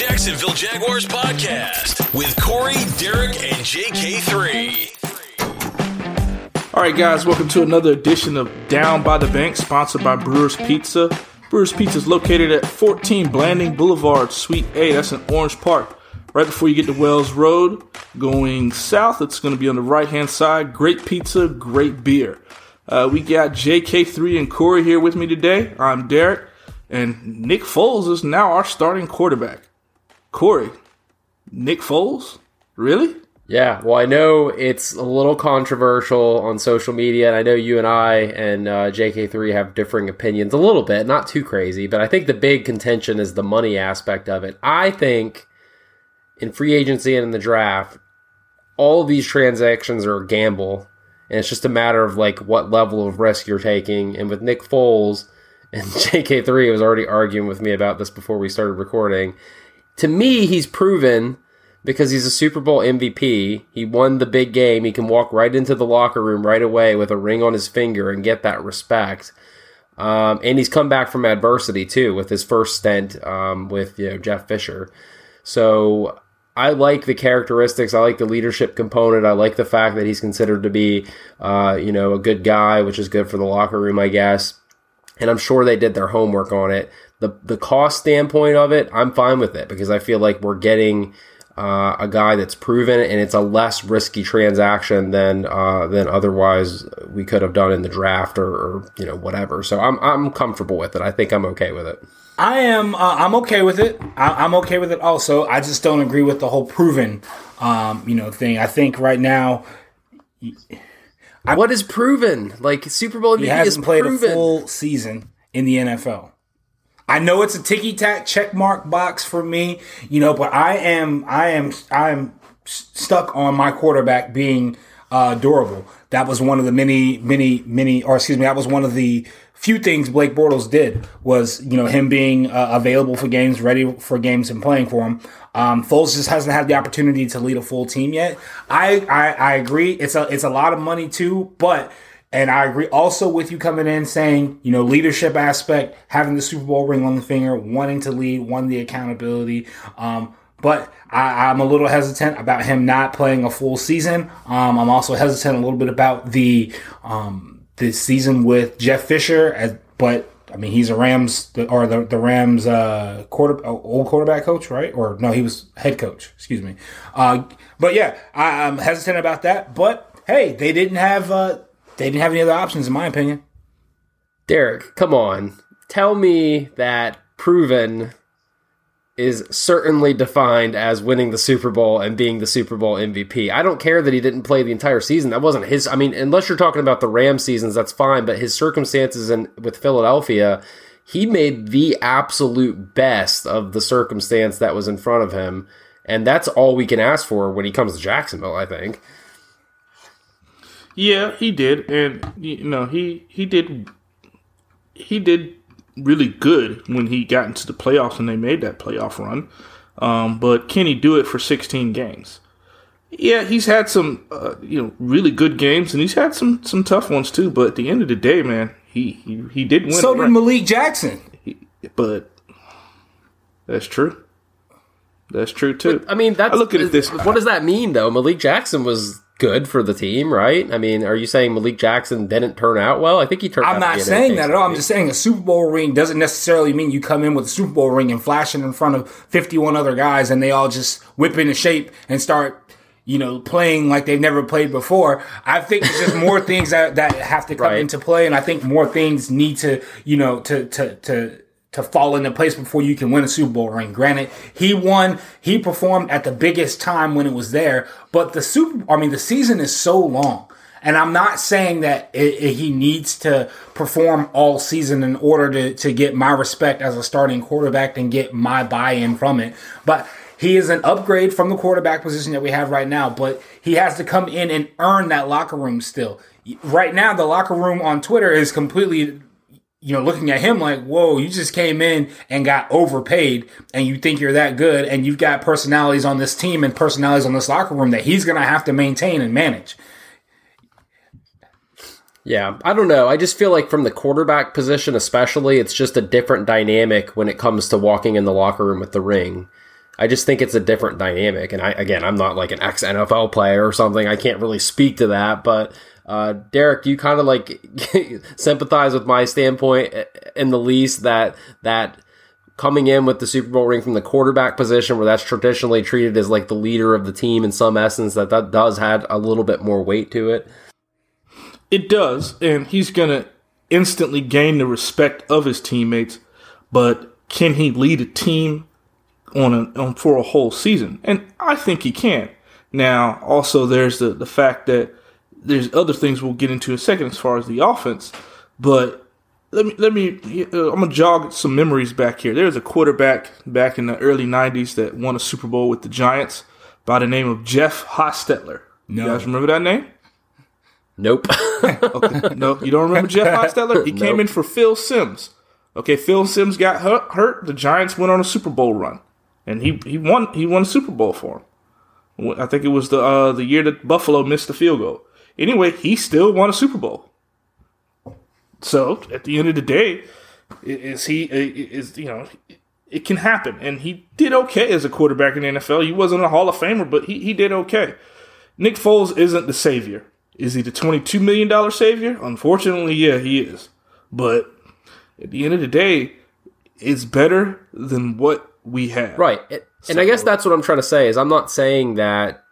Jacksonville Jaguars podcast with Corey, Derek, and JK3. All right, guys, welcome to another edition of Down by the Bank, sponsored by Brewers Pizza. Brewers Pizza is located at 14 Blanding Boulevard, Suite A. That's in Orange Park. Right before you get to Wells Road, going south, it's going to be on the right hand side. Great pizza, great beer. Uh, we got JK3 and Corey here with me today. I'm Derek, and Nick Foles is now our starting quarterback. Corey, Nick Foles? Really? Yeah, well, I know it's a little controversial on social media, and I know you and I and uh, JK3 have differing opinions a little bit, not too crazy, but I think the big contention is the money aspect of it. I think in free agency and in the draft, all of these transactions are a gamble, and it's just a matter of like what level of risk you're taking. And with Nick Foles, and JK3 was already arguing with me about this before we started recording. To me, he's proven because he's a Super Bowl MVP. He won the big game. He can walk right into the locker room right away with a ring on his finger and get that respect. Um, and he's come back from adversity too with his first stint um, with you know Jeff Fisher. So I like the characteristics. I like the leadership component. I like the fact that he's considered to be uh, you know a good guy, which is good for the locker room, I guess. And I'm sure they did their homework on it. The the cost standpoint of it, I'm fine with it because I feel like we're getting uh, a guy that's proven, and it's a less risky transaction than uh, than otherwise we could have done in the draft or, or, you know whatever. So I'm I'm comfortable with it. I think I'm okay with it. I am. Uh, I'm okay with it. I, am okay with it. Also, I just don't agree with the whole proven, um, you know, thing. I think right now. I, what is proven? Like Super Bowl MVP he hasn't played proven. a full season in the NFL. I know it's a ticky tack check mark box for me, you know, but I am I am I am stuck on my quarterback being uh, durable. That was one of the many many many, or excuse me, that was one of the few things Blake Bortles did was you know him being uh, available for games, ready for games, and playing for him. Um, Foles just hasn't had the opportunity to lead a full team yet. I, I I agree. It's a it's a lot of money too, but and I agree also with you coming in saying, you know, leadership aspect, having the Super Bowl ring on the finger, wanting to lead, wanting the accountability. Um, but I, am a little hesitant about him not playing a full season. Um, I'm also hesitant a little bit about the um, the season with Jeff Fisher. As, but I mean, he's a Rams or the the Rams uh, quarter old quarterback coach, right? Or no, he was head coach. Excuse me. Uh, but yeah, I, am hesitant about that. But hey, they didn't have. Uh, they didn't have any other options, in my opinion. Derek, come on. Tell me that proven is certainly defined as winning the Super Bowl and being the Super Bowl MVP. I don't care that he didn't play the entire season. That wasn't his. I mean, unless you're talking about the Ram seasons, that's fine. But his circumstances in, with Philadelphia, he made the absolute best of the circumstance that was in front of him. And that's all we can ask for when he comes to Jacksonville, I think. Yeah, he did, and you know he he did he did really good when he got into the playoffs and they made that playoff run. Um, but can he do it for 16 games? Yeah, he's had some uh, you know really good games and he's had some some tough ones too. But at the end of the day, man, he he, he did win. So did right. Malik Jackson. He, but that's true. That's true too. But, I mean, that's I look at it this. What does that mean though? Malik Jackson was good for the team, right? I mean, are you saying Malik Jackson didn't turn out well? I think he turned. Out. I'm not saying that at all. I'm just saying a Super Bowl ring doesn't necessarily mean you come in with a Super Bowl ring and flashing in front of 51 other guys and they all just whip into shape and start. You know, playing like they've never played before. I think there's just more things that, that have to come right. into play, and I think more things need to, you know, to to to to fall into place before you can win a Super Bowl ring. Granted, he won, he performed at the biggest time when it was there, but the Super, I mean, the season is so long. And I'm not saying that it, it, he needs to perform all season in order to, to get my respect as a starting quarterback and get my buy in from it. But he is an upgrade from the quarterback position that we have right now, but he has to come in and earn that locker room still. Right now, the locker room on Twitter is completely you know, looking at him like, whoa, you just came in and got overpaid and you think you're that good and you've got personalities on this team and personalities on this locker room that he's going to have to maintain and manage. Yeah, I don't know. I just feel like from the quarterback position, especially, it's just a different dynamic when it comes to walking in the locker room with the ring. I just think it's a different dynamic. And I, again, I'm not like an ex NFL player or something. I can't really speak to that. But uh, Derek, do you kind of like sympathize with my standpoint in the least that that coming in with the Super Bowl ring from the quarterback position, where that's traditionally treated as like the leader of the team in some essence, that that does add a little bit more weight to it. It does, and he's gonna instantly gain the respect of his teammates. But can he lead a team on, a, on for a whole season? And I think he can. Now, also there's the the fact that there's other things we'll get into in a second as far as the offense, but let me let me uh, I'm gonna jog some memories back here. There's a quarterback back in the early '90s that won a Super Bowl with the Giants by the name of Jeff Hostetler. No. You guys remember that name? Nope. okay. No, you don't remember Jeff Hostetler? He nope. came in for Phil Simms. Okay, Phil Simms got hurt, hurt. The Giants went on a Super Bowl run, and he he won he won a Super Bowl for him. I think it was the uh, the year that Buffalo missed the field goal. Anyway, he still won a Super Bowl. So at the end of the day, is he is you know it can happen, and he did okay as a quarterback in the NFL. He wasn't a Hall of Famer, but he he did okay. Nick Foles isn't the savior. Is he the twenty-two million dollar savior? Unfortunately, yeah, he is. But at the end of the day, it's better than what we have. Right. And so, I guess that's what I'm trying to say is I'm not saying that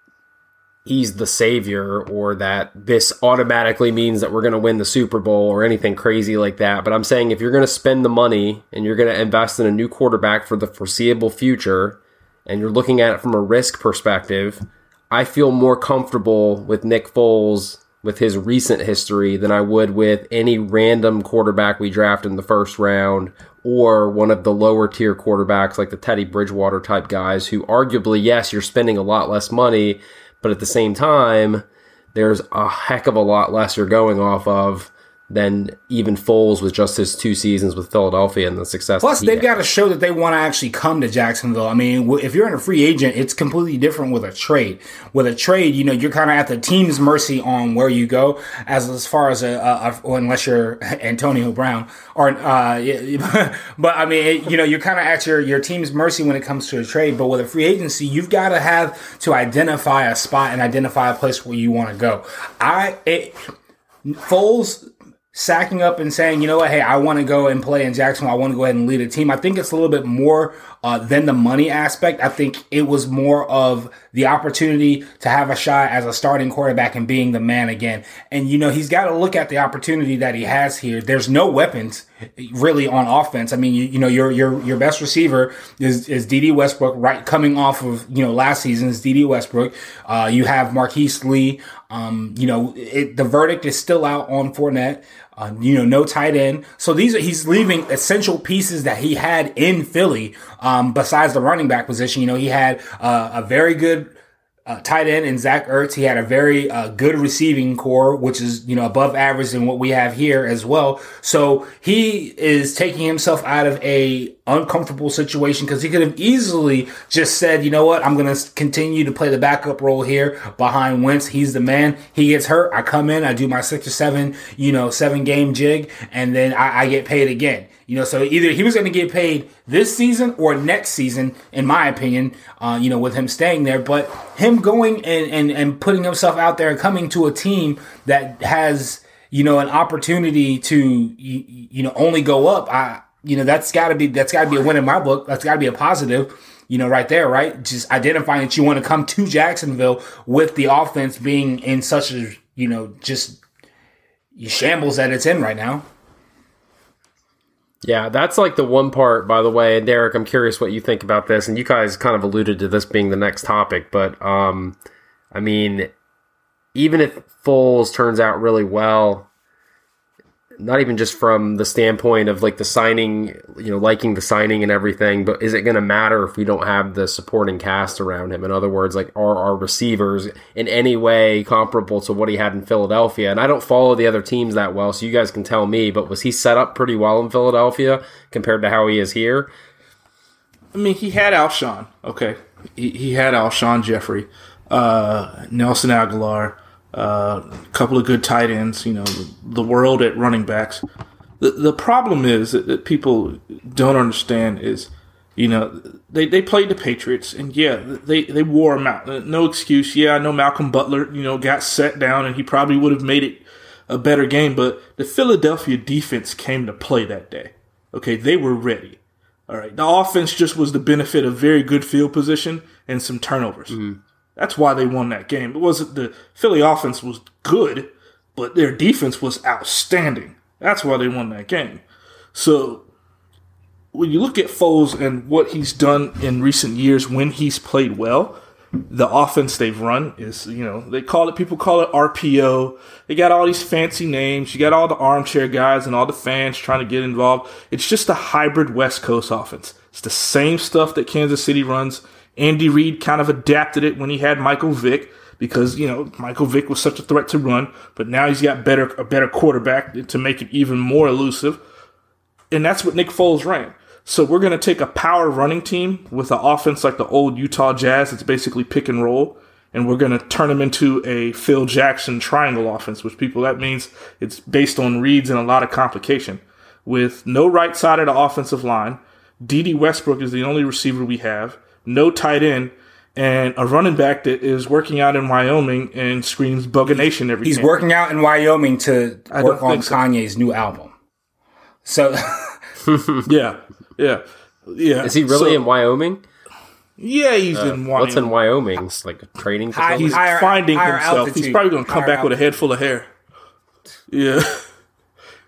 he's the savior or that this automatically means that we're going to win the Super Bowl or anything crazy like that. But I'm saying if you're going to spend the money and you're going to invest in a new quarterback for the foreseeable future and you're looking at it from a risk perspective, I feel more comfortable with Nick Foles with his recent history than I would with any random quarterback we draft in the first round or one of the lower tier quarterbacks like the Teddy Bridgewater type guys who arguably, yes, you're spending a lot less money, but at the same time, there's a heck of a lot less you're going off of than even Foles with just his two seasons with Philadelphia and the success. Plus, they've got to show that they want to actually come to Jacksonville. I mean, if you're in a free agent, it's completely different with a trade. With a trade, you know, you're kind of at the team's mercy on where you go, as as far as a, a, a unless you're Antonio Brown or, uh, but I mean, it, you know, you're kind of at your your team's mercy when it comes to a trade. But with a free agency, you've got to have to identify a spot and identify a place where you want to go. I it, Foles sacking up and saying, you know what, hey, I want to go and play in Jacksonville. I want to go ahead and lead a team. I think it's a little bit more uh, than the money aspect. I think it was more of the opportunity to have a shot as a starting quarterback and being the man again. And, you know, he's got to look at the opportunity that he has here. There's no weapons really on offense. I mean, you, you know, your, your, your best receiver is, is Dede Westbrook, right? Coming off of, you know, last season's Dede Westbrook. Uh, you have Marquise Lee. Um, you know, it, the verdict is still out on Fournette. Uh, you know, no tight end. So these are, he's leaving essential pieces that he had in Philly. Um, besides the running back position, you know, he had uh, a very good uh, tight end in Zach Ertz. He had a very uh, good receiving core, which is you know above average than what we have here as well. So he is taking himself out of a uncomfortable situation because he could have easily just said, you know what, I'm going to continue to play the backup role here behind Wentz. He's the man. He gets hurt. I come in. I do my six or seven, you know, seven game jig, and then I, I get paid again. You know, so either he was going to get paid this season or next season, in my opinion, uh, you know, with him staying there. But him going and, and, and putting himself out there and coming to a team that has, you know, an opportunity to, you, you know, only go up, I, you know, that's got to be, that's got to be a win in my book. That's got to be a positive you know, right there, right? Just identifying that you want to come to Jacksonville with the offense being in such a, you know, just shambles that it's in right now. Yeah, that's like the one part, by the way. And Derek, I'm curious what you think about this. And you guys kind of alluded to this being the next topic, but um, I mean, even if Foles turns out really well, not even just from the standpoint of like the signing, you know, liking the signing and everything, but is it going to matter if we don't have the supporting cast around him? In other words, like are our receivers in any way comparable to what he had in Philadelphia? And I don't follow the other teams that well, so you guys can tell me, but was he set up pretty well in Philadelphia compared to how he is here? I mean, he had Alshon, okay. He, he had Alshon Jeffery, uh, Nelson Agholor, uh, a couple of good tight ends, you know, the, the world at running backs. The, the problem is that, that people don't understand is, you know, they, they played the Patriots and yeah, they, they wore them out. No excuse. Yeah, I know Malcolm Butler, you know, got set down and he probably would have made it a better game, but the Philadelphia defense came to play that day. Okay, they were ready. All right, the offense just was the benefit of very good field position and some turnovers. Mm-hmm. That's why they won that game. It wasn't the Philly offense was good, but their defense was outstanding. That's why they won that game. So when you look at Foles and what he's done in recent years when he's played well, the offense they've run is, you know, they call it, people call it RPO. They got all these fancy names. You got all the armchair guys and all the fans trying to get involved. It's just a hybrid West Coast offense. It's the same stuff that Kansas City runs. Andy Reid kind of adapted it when he had Michael Vick because, you know, Michael Vick was such a threat to run, but now he's got better, a better quarterback to make it even more elusive. And that's what Nick Foles ran. So we're going to take a power running team with an offense like the old Utah Jazz. It's basically pick and roll. And we're going to turn them into a Phil Jackson triangle offense, which people, that means it's based on reads and a lot of complication. With no right side of the offensive line, Dede Westbrook is the only receiver we have, no tight end, and a running back that is working out in Wyoming and screams Nation every He's working out in Wyoming to work on so. Kanye's new album. So, yeah. Yeah, yeah. Is he really so, in Wyoming? Yeah, he's uh, in Wyoming. What's in Wyoming? It's like a training facility. He's higher, finding higher himself. Altitude. He's probably going to come back altitude. with a head full of hair. Yeah.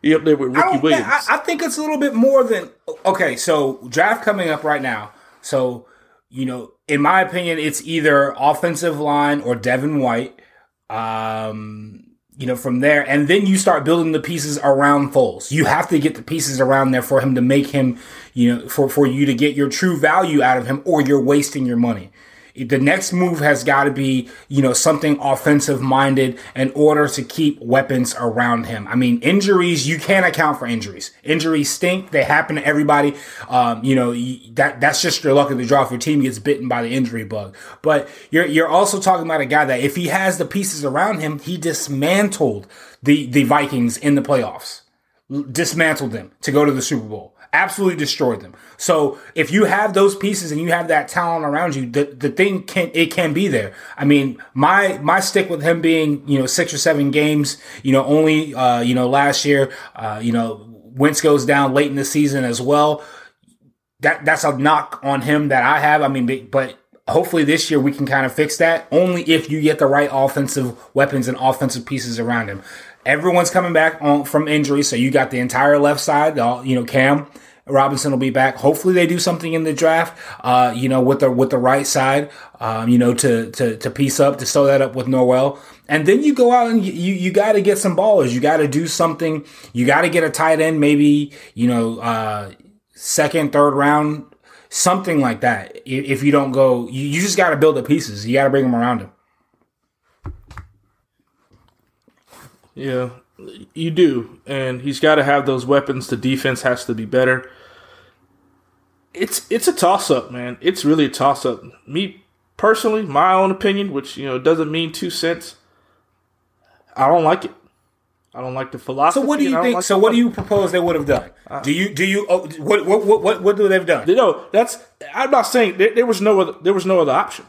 he up there with Ricky I Williams. I, I think it's a little bit more than okay. So draft coming up right now. So you know, in my opinion, it's either offensive line or Devin White. Um, you know, from there, and then you start building the pieces around Foles. You have to get the pieces around there for him to make him, you know, for, for you to get your true value out of him, or you're wasting your money the next move has got to be, you know, something offensive minded in order to keep weapons around him. I mean, injuries, you can't account for injuries. Injuries stink. They happen to everybody. Um, you know, that, that's just your luck of the draw if your team gets bitten by the injury bug. But you're, you're also talking about a guy that if he has the pieces around him, he dismantled the, the Vikings in the playoffs, dismantled them to go to the Super Bowl absolutely destroyed them. So if you have those pieces and you have that talent around you, the, the thing can it can be there. I mean, my my stick with him being you know six or seven games, you know, only uh, you know last year, uh, you know, Wentz goes down late in the season as well. That that's a knock on him that I have. I mean, but hopefully this year we can kind of fix that only if you get the right offensive weapons and offensive pieces around him. Everyone's coming back on, from injury, so you got the entire left side. All, you know, Cam Robinson will be back. Hopefully, they do something in the draft. Uh, you know, with the with the right side. Um, you know, to to to piece up to sew that up with Norwell, and then you go out and you you got to get some ballers. You got to do something. You got to get a tight end, maybe you know, uh, second, third round, something like that. If you don't go, you, you just got to build the pieces. You got to bring them around him. Yeah, you do, and he's got to have those weapons. The defense has to be better. It's it's a toss up, man. It's really a toss up. Me personally, my own opinion, which you know doesn't mean two cents. I don't like it. I don't like the philosophy. So what do you think? Like so what do you propose they would have done? Uh, do you do you oh, what what what what what do they've done? You know, that's I'm not saying there, there was no other there was no other option.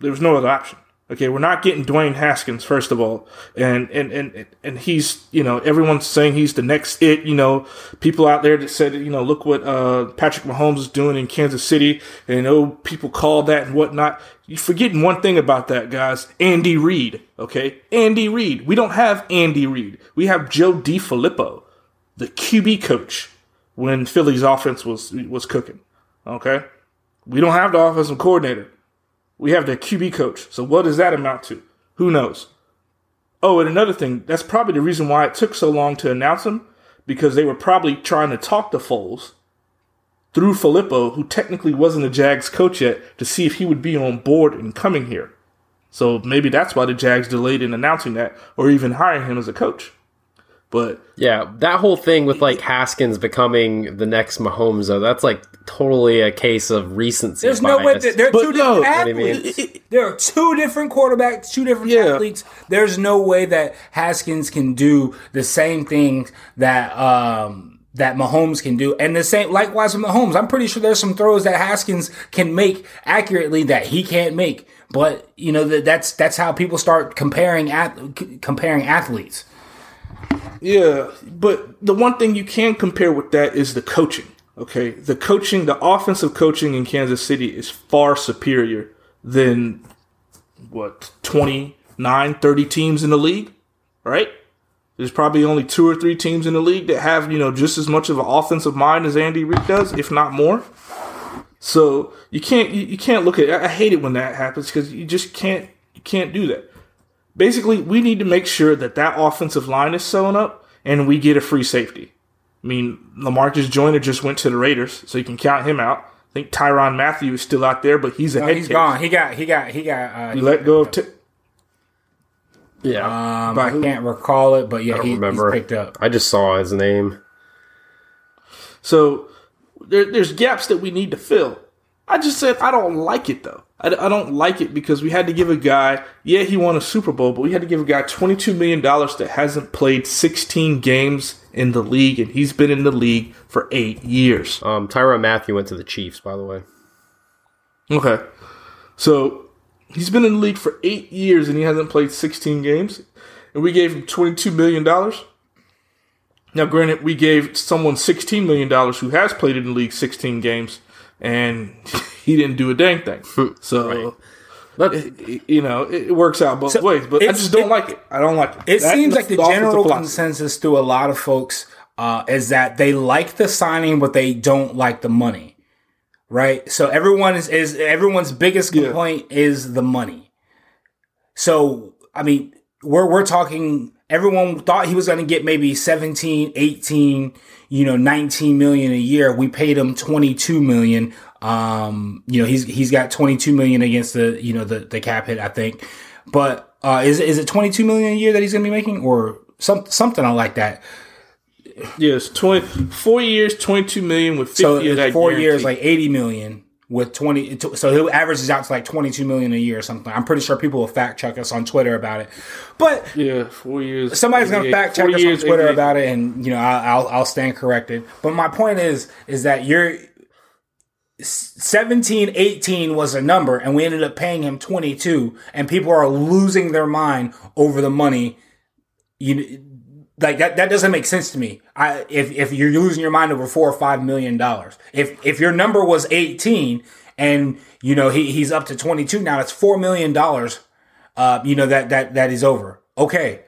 There was no other option. Okay, we're not getting Dwayne Haskins first of all, and and and and he's you know everyone's saying he's the next it. You know, people out there that said you know look what uh, Patrick Mahomes is doing in Kansas City, and oh people call that and whatnot. You're forgetting one thing about that, guys. Andy Reid. Okay, Andy Reid. We don't have Andy Reid. We have Joe DeFilippo, the QB coach when Philly's offense was was cooking. Okay, we don't have the offensive coordinator. We have the QB coach. So what does that amount to? Who knows? Oh, and another thing, that's probably the reason why it took so long to announce him, because they were probably trying to talk to Foles through Filippo, who technically wasn't a Jags coach yet, to see if he would be on board and coming here. So maybe that's why the Jags delayed in announcing that or even hiring him as a coach. But yeah, that whole thing with like Haskins becoming the next Mahomes, though, that's like totally a case of recency. There's no way bias. there are But two no, different what do you mean? athletes. There are two different quarterbacks, two different Yeah. athletes. There's no way that Haskins can do the same things that um that Mahomes can do. And the same likewise with Mahomes. I'm pretty sure there's some throws that Haskins can make accurately that he can't make. But you know that that's that's how people start comparing at comparing athletes. Yeah, but the one thing you can compare with that is the coaching. Okay, the coaching, the offensive coaching in Kansas City is far superior than what 29, 30 teams in the league, right? There's probably only two or three teams in the league that have, you know, just as much of an offensive mind as Andy Reid does, if not more. So you can't you, can't look at. I hate it when that happens because you just can't you can't do that. Basically, we need to make sure that that offensive line is sewn up and we get a free safety. I mean, Lamarcus Joyner just went to the Raiders, so you can count him out. I think Tyrann Mathieu is still out there, but he's a No, head he's case. gone. He got he got he got uh, You let go of. T- yeah, um, by I can't recall it, but yeah, I don't he, remember. he's picked up. I just saw his name. So there, there's gaps that we need to fill. I just said I don't like it though. I, I don't like it because we had to give a guy, yeah, he won a Super Bowl, but we had to give a guy $22 million that hasn't played 16 games in the league, and he's been in the league for eight years. Um, Tyrann Mathieu went to the Chiefs, by the way. Okay. So he's been in the league for eight years and he hasn't played 16 games, and we gave him $22 million. Now, granted, we gave someone $16 million who has played in the league 16 games, and he didn't do a dang thing. So, Look, it- you know, it works out both So, ways, but I just don't it- like it. I don't like it. It That- seems like the offensive general consensus to a lot of folks uh, is that they like the signing, but they don't like the money. Right. So everyone is, is everyone's biggest Yeah. complaint is the money. So I mean, we're we're talking. Everyone thought he was going to get maybe 17, 18, you know, 19 million a year. We paid him 22 million. Um, you know, he's he's got 22 million against the, you know, the the cap hit, I think. But uh is is it 22 million a year that he's going to be making or some something like that? Yes, 20, four years, 22 million with 50 So it's four years, like 80 million with 20. So he averages out to like 22 million a year or something. I'm pretty sure people will fact check us on Twitter about it. But yeah, four years. somebody's going to fact check us on Twitter about it, and you know I'll, I'll I'll stand corrected. But my point is is that you're 17, 18 was a number, and we ended up paying him 22, and people are losing their mind over the money. You like that that doesn't make sense to me. I if if you're losing your mind over four or five million dollars, if if your number was 18 and you know he he's up to 22 now, that's four million dollars. Uh, you know that that that is over. Okay,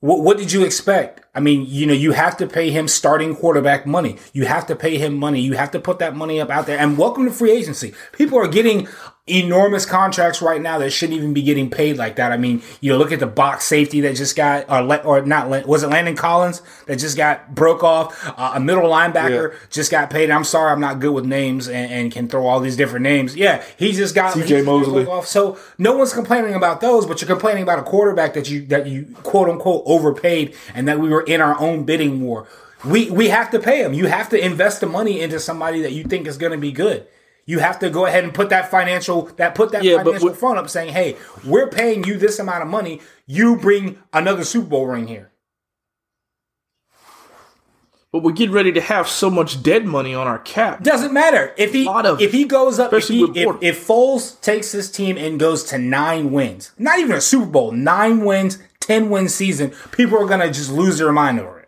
what, what did you expect? I mean, you know, you have to pay him starting quarterback money. You have to pay him money. You have to put that money up out there. And welcome to free agency. People are getting enormous contracts right now that shouldn't even be getting paid like that. I mean, you know, look at the box safety that just got, or, Le- or not, was it Landon Collins that just got broke off? Uh, a middle linebacker Yeah. just got paid. I'm sorry, I'm not good with names and, and can throw all these different names. Yeah, he just got CJ Mosley. off. So no one's complaining about those, but you're complaining about a quarterback that you that you quote unquote overpaid and that we were in our own bidding war. We we have to pay him. You have to invest the money into somebody that you think is going to be good. You have to go ahead and put that financial that put that Yeah, financial what- front up, saying, "Hey, we're paying you this amount of money. You bring another Super Bowl ring here." But we're getting ready to have so much dead money on our cap. Doesn't matter if he of- if he goes up. If, he, if, if Foles takes his team and goes to nine wins, not even a Super Bowl, nine wins, ten win season, people are gonna just lose their mind over it.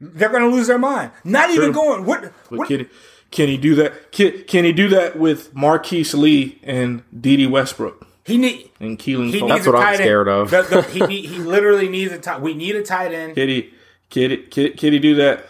They're gonna lose their mind. Not even going. What? What can, he, can he do that? Can, can he do that with Marquise Lee and Dede Westbrook he need. and Keelan He That's what I'm end. scared of. The- the- he, need- he literally needs a tight. We need a tight end. Can he, can, he, can, can he do that?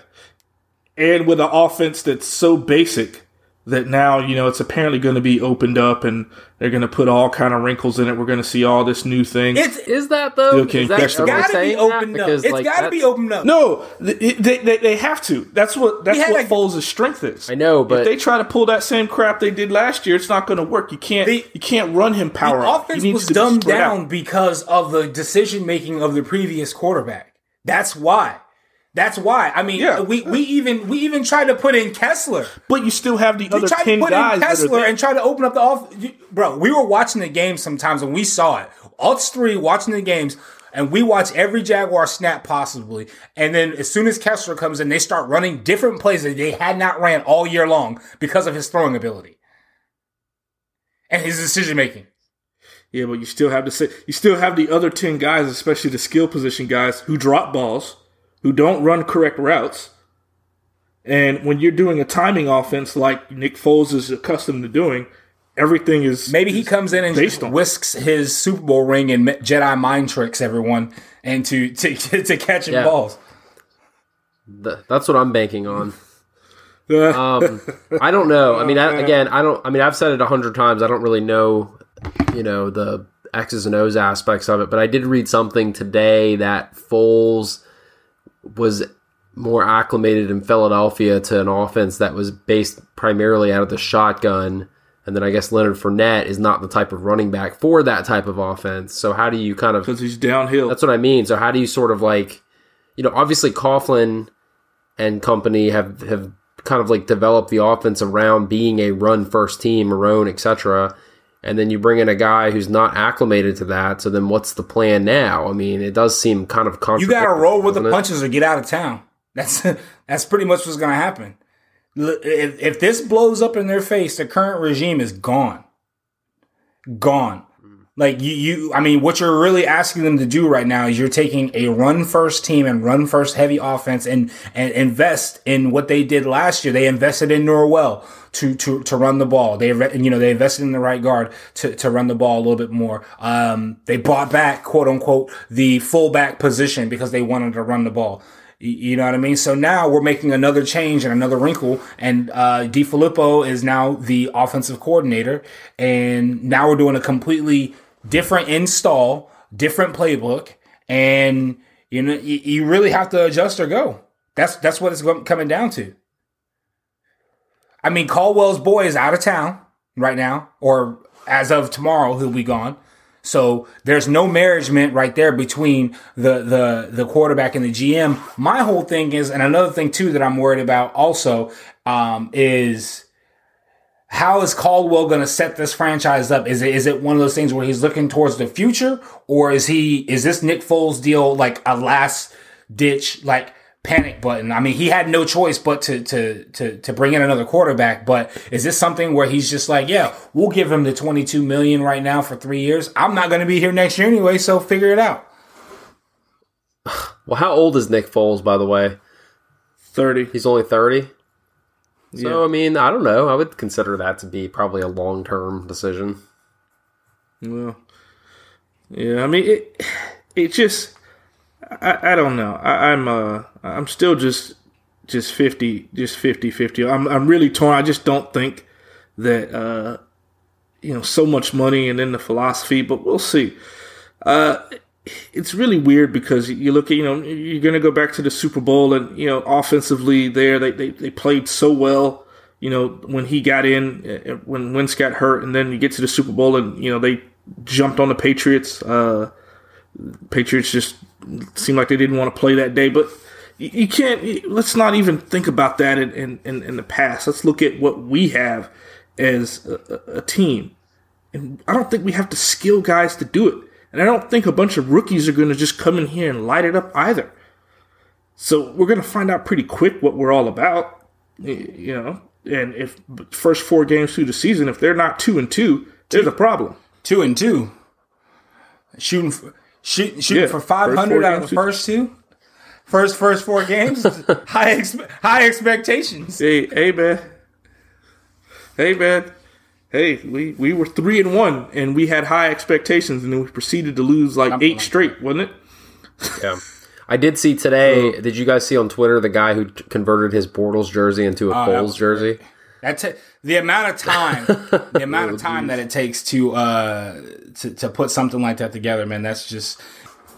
And with an offense that's so basic that now, you know, it's apparently going to be opened up and they're going to put all kind of wrinkles in it. We're going to see all this new thing. It's Is that though? Still can't that, catch the are we ball. gotta be opened up. Because, It's like, gotta be opened up. no, they, they, they have to. That's what that's what a- Foles' strength is. I know, but if they try to pull that same crap they did last year, it's not going to work. You can't The- you can't run him power. The offense He needs was to be dumbed spread out. down because of the decision making of the previous quarterback. That's why. That's why. I mean, Yeah. we, we even we even tried to put in Kessler. But you still have the We other tried to put guys in Kessler and try to open up the off. Bro, we were watching the game sometimes and we saw it. Us three watching the games, and we watch every Jaguar snap possibly. And then as soon as Kessler comes in, they start running different plays that they had not ran all year long because of his throwing ability and his decision making. Yeah, but you still have to say you still have the other ten guys, especially the skill position guys, who drop balls, who don't run correct routes. And when you're doing a timing offense like Nick Foles is accustomed to doing, everything is Maybe he comes in and just on- whisks his Super Bowl ring and Jedi mind tricks everyone into to, to catching Yeah. balls. Th- that's what I'm banking on. Um, I don't know. I mean, I, again, I don't. I mean, I've said it a hundred times. I don't really know, you know, the X's and O's aspects of it. But I did read something today that Foles was more acclimated in Philadelphia to an offense that was based primarily out of the shotgun. And then I guess Leonard Fournette is not the type of running back for that type of offense. So how do you kind of because he's downhill. that's what I mean. So how do you sort of like, you know, obviously Coughlin and company have have kind of like developed the offense around being a run first team, Marrone, etc. And then you bring in a guy who's not acclimated to that. So then what's the plan now? I mean, it does seem kind of You got to roll with the it? punches or get out of town. That's that's pretty much what's going to happen. If, if this blows up in their face, the current regime is gone. Gone. Like you, you, I mean, what you're really asking them to do right now is you're taking a run first team and run first heavy offense and and invest in what they did last year. They invested in Norwell to to to run the ball. They you know they invested in the right guard to to run the ball a little bit more. Um, they bought back quote unquote the fullback position because they wanted to run the ball. You know what I mean? So now we're making another change and another wrinkle, and uh, DeFilippo is now the offensive coordinator, and now we're doing a completely different install, different playbook, and you know you, you really have to adjust or go. That's that's what it's coming down to. I mean, Caldwell's boy is out of town right now, or as of tomorrow, he'll be gone. So there's no marriagement right there between the the the quarterback and the GM. My whole thing is, and another thing too that I'm worried about also um, is how is Caldwell going to set this franchise up? Is it is it one of those things where he's looking towards the future, or is he is this Nick Foles deal like a last ditch like panic button? I mean, he had no choice but to to to to bring in another quarterback. But is this something where he's just like, yeah, we'll give him the twenty two million right now for three years. I'm not going to be here next year anyway, so figure it out. Well, how old is Nick Foles, by the way? Thirty. He's only 30. So, Yeah. I mean, I don't know. I would consider that to be probably a long term decision. Well, yeah. I mean, it. It just. I, I don't know. I, I'm uh I'm still just just 50 just 50 50. I'm I'm really torn. I just don't think that uh you know so much money and then the philosophy, but we'll see. Uh it's really weird because you look at you know you're going to go back to the Super Bowl and you know offensively there they, they they played so well you know when he got in uh, when Wentz got hurt and then you get to the Super Bowl and you know they jumped on the Patriots uh Patriots just seemed like they didn't want to play that day but you, can't let's not even think about that in, in, in, the past let's look at what we have as a- a team and I don't think we have to skill guys to do it. And I don't think a bunch of rookies are going to just come in here and light it up either. So we're going to find out pretty quick what we're all about, you know. And if first four games through the season, if they're not two and two, there's a problem. Two and two, shooting for, shoot, shooting Yeah, for 500 four out of the first two, first First four games, high high expectations. Hey, hey, man. Hey, man. Hey, we, we were three and one, and we had high expectations, and then we proceeded to lose like eight straight, wasn't it? Yeah. I did see today. did you guys see on Twitter the guy who t- converted his Bortles jersey into a that Foles jersey? That's it. The amount of time, the amount of time that it takes to uh to, to put something like that together, man. That's just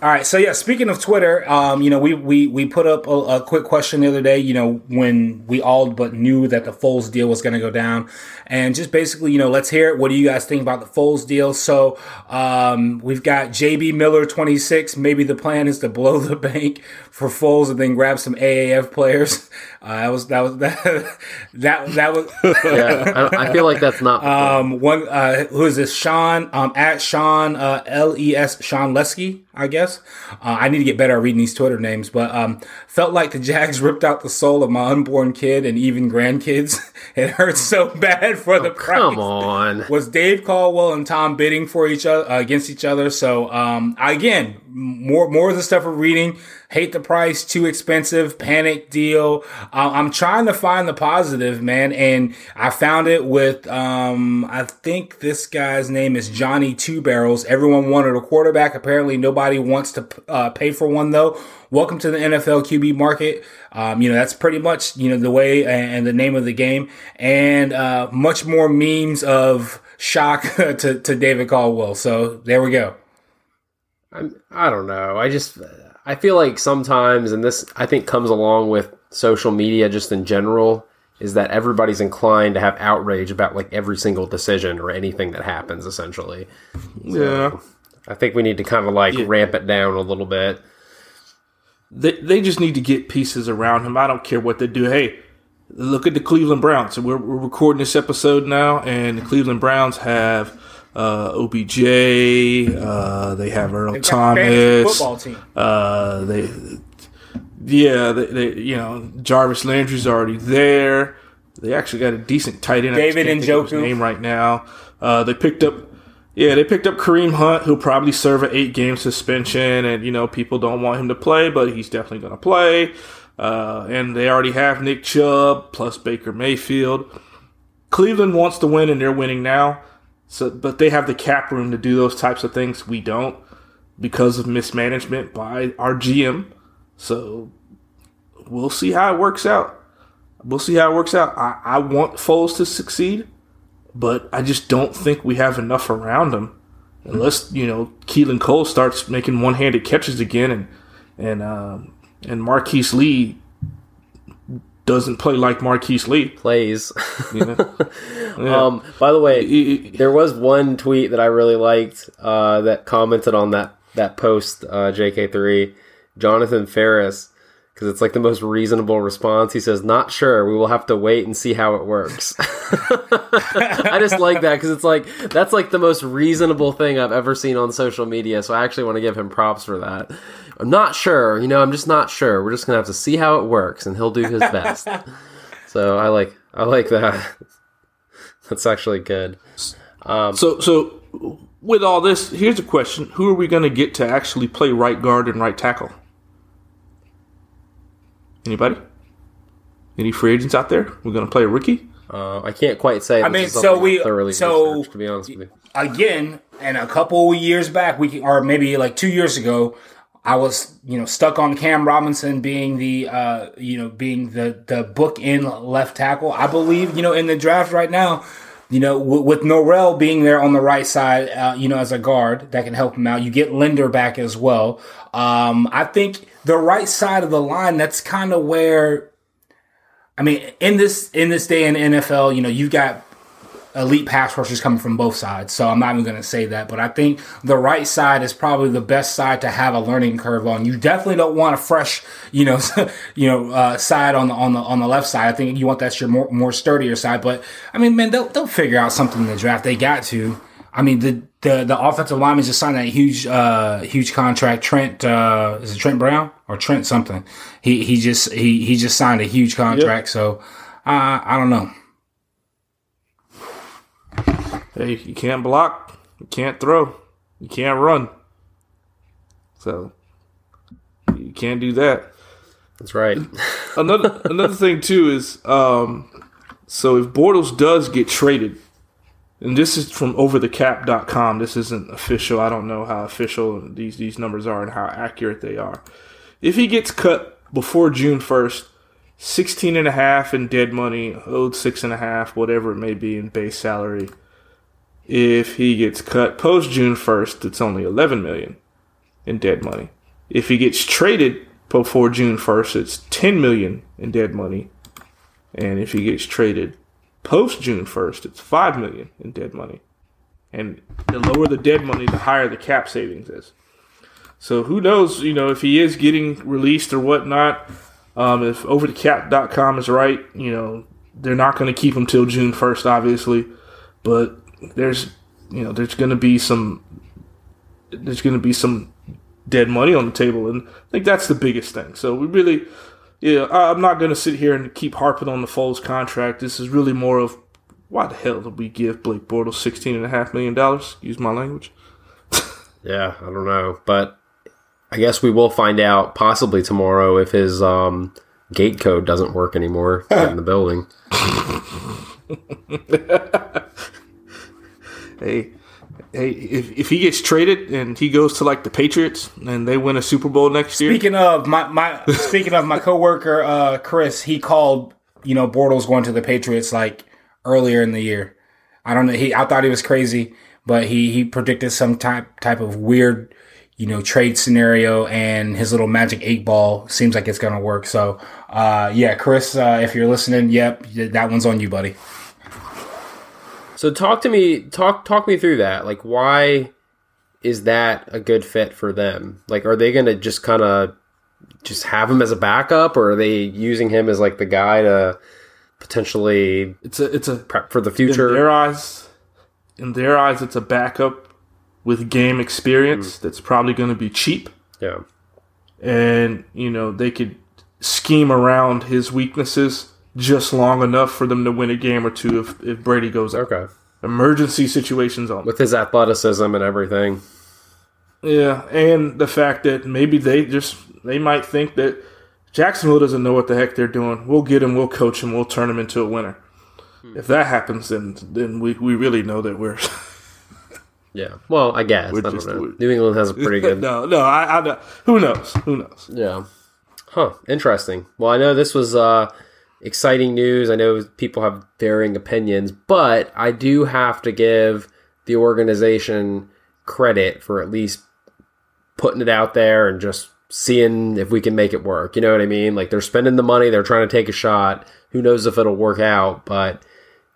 All right, so yeah, speaking of Twitter, um, you know, we we we put up a, a, quick question the other day, you know, when we all but knew that the Foles deal was going to go down, and just basically, you know, let's hear it. What do you guys think about the Foles deal? So, um, we've got JB Miller, twenty six. Maybe the plan is to blow the bank for Foles and then grab some AAF players. Uh, that was that was that that that was. yeah, I, I, feel like that's not. Um, one uh, who is this? Sean um at Sean uh, L E S Sean Lesky, I guess. Uh, I need to get better at reading these Twitter names, but um, felt like the Jags ripped out the soul of my unborn kid and even grandkids. it hurts so bad for the oh, price. Come on. Was Dave Caldwell and Tom bidding for each other uh, against each other? So um, again, more more of the stuff we're reading hate the price, too expensive, panic deal. Uh, I'm trying to find the positive, man, and I found it with um, I think this guy's name is Johnny Two Barrels. Everyone wanted a quarterback. Apparently, nobody wants to uh, pay for one though. Welcome to the NFL QB market. Um, you know that's pretty much you know the way and the name of the game, and uh, much more memes of shock to to David Caldwell. So there we go. I'm, I don't know. I just I feel like sometimes, and this I think comes along with social media just in general, is that everybody's inclined to have outrage about like every single decision or anything that happens. Essentially, so yeah. I think we need to kind of like yeah. ramp it down a little bit. They they just need to get pieces around him. I don't care what they do. Hey, look at the Cleveland Browns. So we're, we're recording this episode now, and the Cleveland Browns have uh, OBJ. Uh, they have Earl They've Thomas. Football team. Uh, they, yeah, they, they, you know, Jarvis Landry's already there. They actually got a decent tight end. David Njoku name right now. Uh, they picked up, yeah, they picked up Kareem Hunt, who'll probably serve an eight game suspension, and you know people don't want him to play, but he's definitely going to play. Uh, and they already have Nick Chubb plus Baker Mayfield. Cleveland wants to win, and they're winning now. So, but they have the cap room to do those types of things. We don't because of mismanagement by our GM. So we'll see how it works out. We'll see how it works out. I, I want Foles to succeed, but I just don't think we have enough around him. Unless you know Keelan Cole starts making one-handed catches again, and and um, and Marquise Lee doesn't play like Marquise Lee plays. yeah. Um, by the way, there was one tweet that I really liked uh, that commented on that that post uh, JK3. Jonathan Ferris because it's like the most reasonable response. He says, "Not sure. We will have to wait and see how it works." I just like that because it's like that's like the most reasonable thing I've ever seen on social media. So I actually want to give him props for that. I'm not sure. You know, I'm just not sure. We're just gonna have to see how it works, and he'll do his best. so I like I like that. That's actually good. Um, so so with all this, here's a question: Who are we going to get to actually play right guard and right tackle? Anybody? Any free agents out there? We're going to play a rookie. Uh, I can't quite say. I mean, so we thoroughly so to be honest with you. Again, and a couple years back, we or maybe like two years ago, I was, you know, stuck on Cam Robinson being the, uh, you know, being the the book in left tackle. I believe, you know, in the draft right now, you know, w- with Norwell being there on the right side, uh, you know, as a guard that can help him out. You get Linder back as well. Um, I think the right side of the line. That's kind of where, I mean, in this in this day in NFL, you know, you've got elite pass rushers coming from both sides. So I'm not even going to say that, but I think the right side is probably the best side to have a learning curve on. You definitely don't want a fresh, you know, you know, uh, side on the on the on the left side. I think you want that's your more more sturdier side. But I mean, man, they'll they'll figure out something in the draft. They got to. I mean, the the the offensive lineman just signed that huge uh huge contract. Trent uh is it Trent Brown or Trent something? He he just he he just signed a huge contract. Yep. So uh, I don't know. Hey, you can't block, you can't throw, you can't run. So you can't do that. That's right. another another thing too is um, so if Bortles does get traded, and this is from overthecap.com. This isn't official. I don't know how official these these numbers are and how accurate they are. If he gets cut before June 1st, 16 and a half in dead money, owed six and a half, whatever it may be in base salary if he gets cut post June 1st, it's only 11 million. in dead money. If he gets traded before June 1st, it's 10 million in dead money. And if he gets traded post June 1st, it's 5 million in dead money. And the lower the dead money, the higher the cap savings is. So who knows, you know, if he is getting released or whatnot. Um, if overthecap.com is right, you know, they're not going to keep him till June 1st, obviously. But there's, you know, there's going to be some, there's going to be some dead money on the table. And I think that's the biggest thing. So we really, yeah, I'm not going to sit here and keep harping on the Foles contract. This is really more of why the hell did we give Blake Bortles $16.5 million? Use my language. yeah, I don't know. But I guess we will find out possibly tomorrow if his um, gate code doesn't work anymore in the building. hey, hey, if, if he gets traded and he goes to like the Patriots and they win a Super Bowl next year. Speaking of my, my speaking of my coworker uh, Chris, he called you know Bortles going to the Patriots like earlier in the year. I don't know. He I thought he was crazy, but he he predicted some type type of weird you know trade scenario, and his little magic eight ball seems like it's gonna work. So uh, yeah, Chris, uh, if you're listening, yep, that one's on you, buddy. So talk to me talk talk me through that. Like why is that a good fit for them? Like are they going to just kind of just have him as a backup or are they using him as like the guy to potentially it's a it's a prep for the future? In their eyes in their eyes it's a backup with game experience mm. that's probably going to be cheap. Yeah. And you know, they could scheme around his weaknesses just long enough for them to win a game or two if, if Brady goes out. Okay. Emergency situations on with his athleticism and everything. Yeah, and the fact that maybe they just they might think that Jacksonville doesn't know what the heck they're doing. We'll get him, we'll coach him, we'll turn him into a winner. Hmm. If that happens, then then we, we really know that we're. yeah, well, I guess I don't know. New England has a pretty good. no, no, I, I who knows? Who knows? Yeah, huh? Interesting. Well, I know this was. uh exciting news. I know people have varying opinions, but I do have to give the organization credit for at least putting it out there and just seeing if we can make it work. You know what I mean? Like they're spending the money, they're trying to take a shot. Who knows if it'll work out, but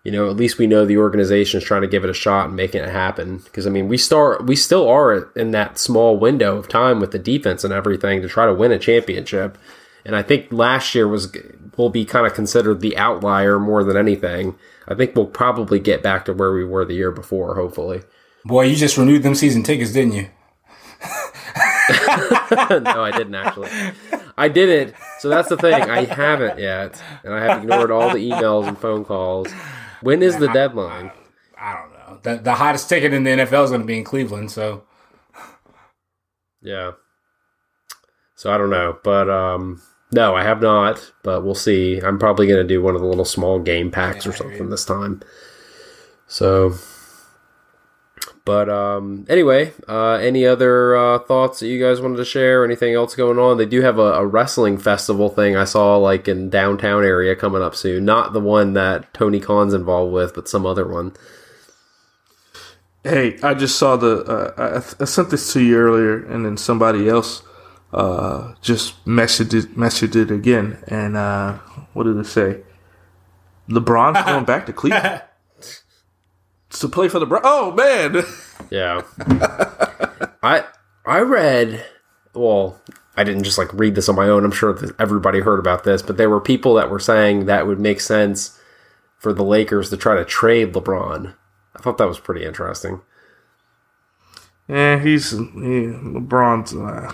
you know, at least we know the organization is trying to give it a shot and making it happen. Because I mean, we start, we still are in that small window of time with the defense and everything to try to win a championship. And I think last year was will be kind of considered the outlier more than anything. I think we'll probably get back to where we were the year before, hopefully. Boy, you just renewed them season tickets, didn't you? no, I didn't actually. I didn't. So that's the thing. I haven't yet, and I have ignored all the emails and phone calls. When is the deadline? I, I don't know. The, the hottest ticket in the NFL is going to be in Cleveland, so yeah. So I don't know, but um, no, I have not, but we'll see. I'm probably going to do one of the little small game packs or something this time. So, but um, anyway, uh, any other uh, thoughts that you guys wanted to share? Anything else going on? They do have a, a, wrestling festival thing I saw like in downtown area coming up soon. Not the one that Tony Khan's involved with, but some other one. Hey, I just saw the. Uh, I, I sent this to you earlier, and then somebody else uh, just messaged it, messaged it again. And uh, what did it say? LeBron's going back to Cleveland to play for the Browns. Oh man, yeah. I I read. Well, I didn't just like read this on my own. I'm sure that everybody heard about this, but there were people that were saying that would make sense for the Lakers to try to trade LeBron. I thought that was pretty interesting. Yeah, he's he, LeBron's. Uh,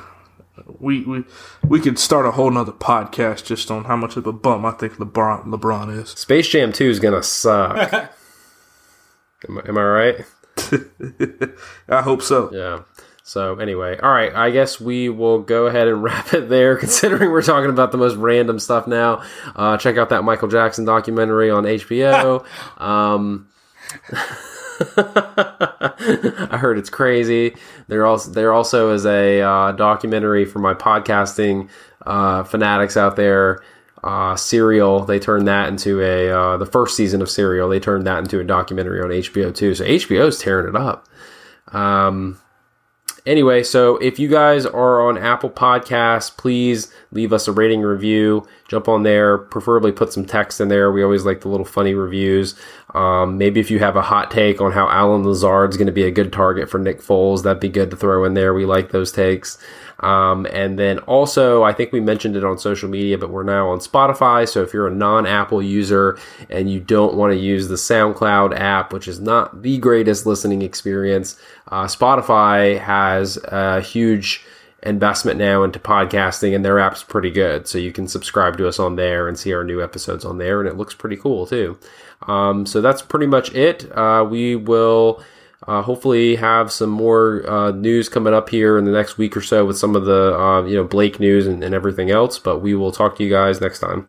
we we we could start a whole nother podcast just on how much of a bum I think LeBron LeBron is. Space Jam Two is gonna suck. am, am, I right? I hope so. Yeah. So anyway, all right. I guess we will go ahead and wrap it there. Considering we're talking about the most random stuff now, uh, check out that Michael Jackson documentary on HBO. um, I heard it's crazy. There also there also is a uh, documentary for my podcasting uh, fanatics out there. Uh, Serial. They turned that into a uh, the first season of Serial. They turned that into a documentary on HBO too. So HBO is tearing it up. Um, anyway, so if you guys are on Apple Podcasts, please leave us a rating review. Jump on there, preferably put some text in there. We always like the little funny reviews. Um, maybe if you have a hot take on how Allen Lazard's going to be a good target for Nick Foles, that'd be good to throw in there. We like those takes. Um, and then also, I think we mentioned it on social media, but we're now on Spotify. So if you're a non Apple user and you don't want to use the SoundCloud app, which is not the greatest listening experience, uh, Spotify has a huge investment now into podcasting and their app's pretty good. So you can subscribe to us on there and see our new episodes on there. And it looks pretty cool too. Um, so that's pretty much it. Uh, we will uh, hopefully, have some more uh, news coming up here in the next week or so with some of the uh, you know Blake news and, and everything else. But we will talk to you guys next time.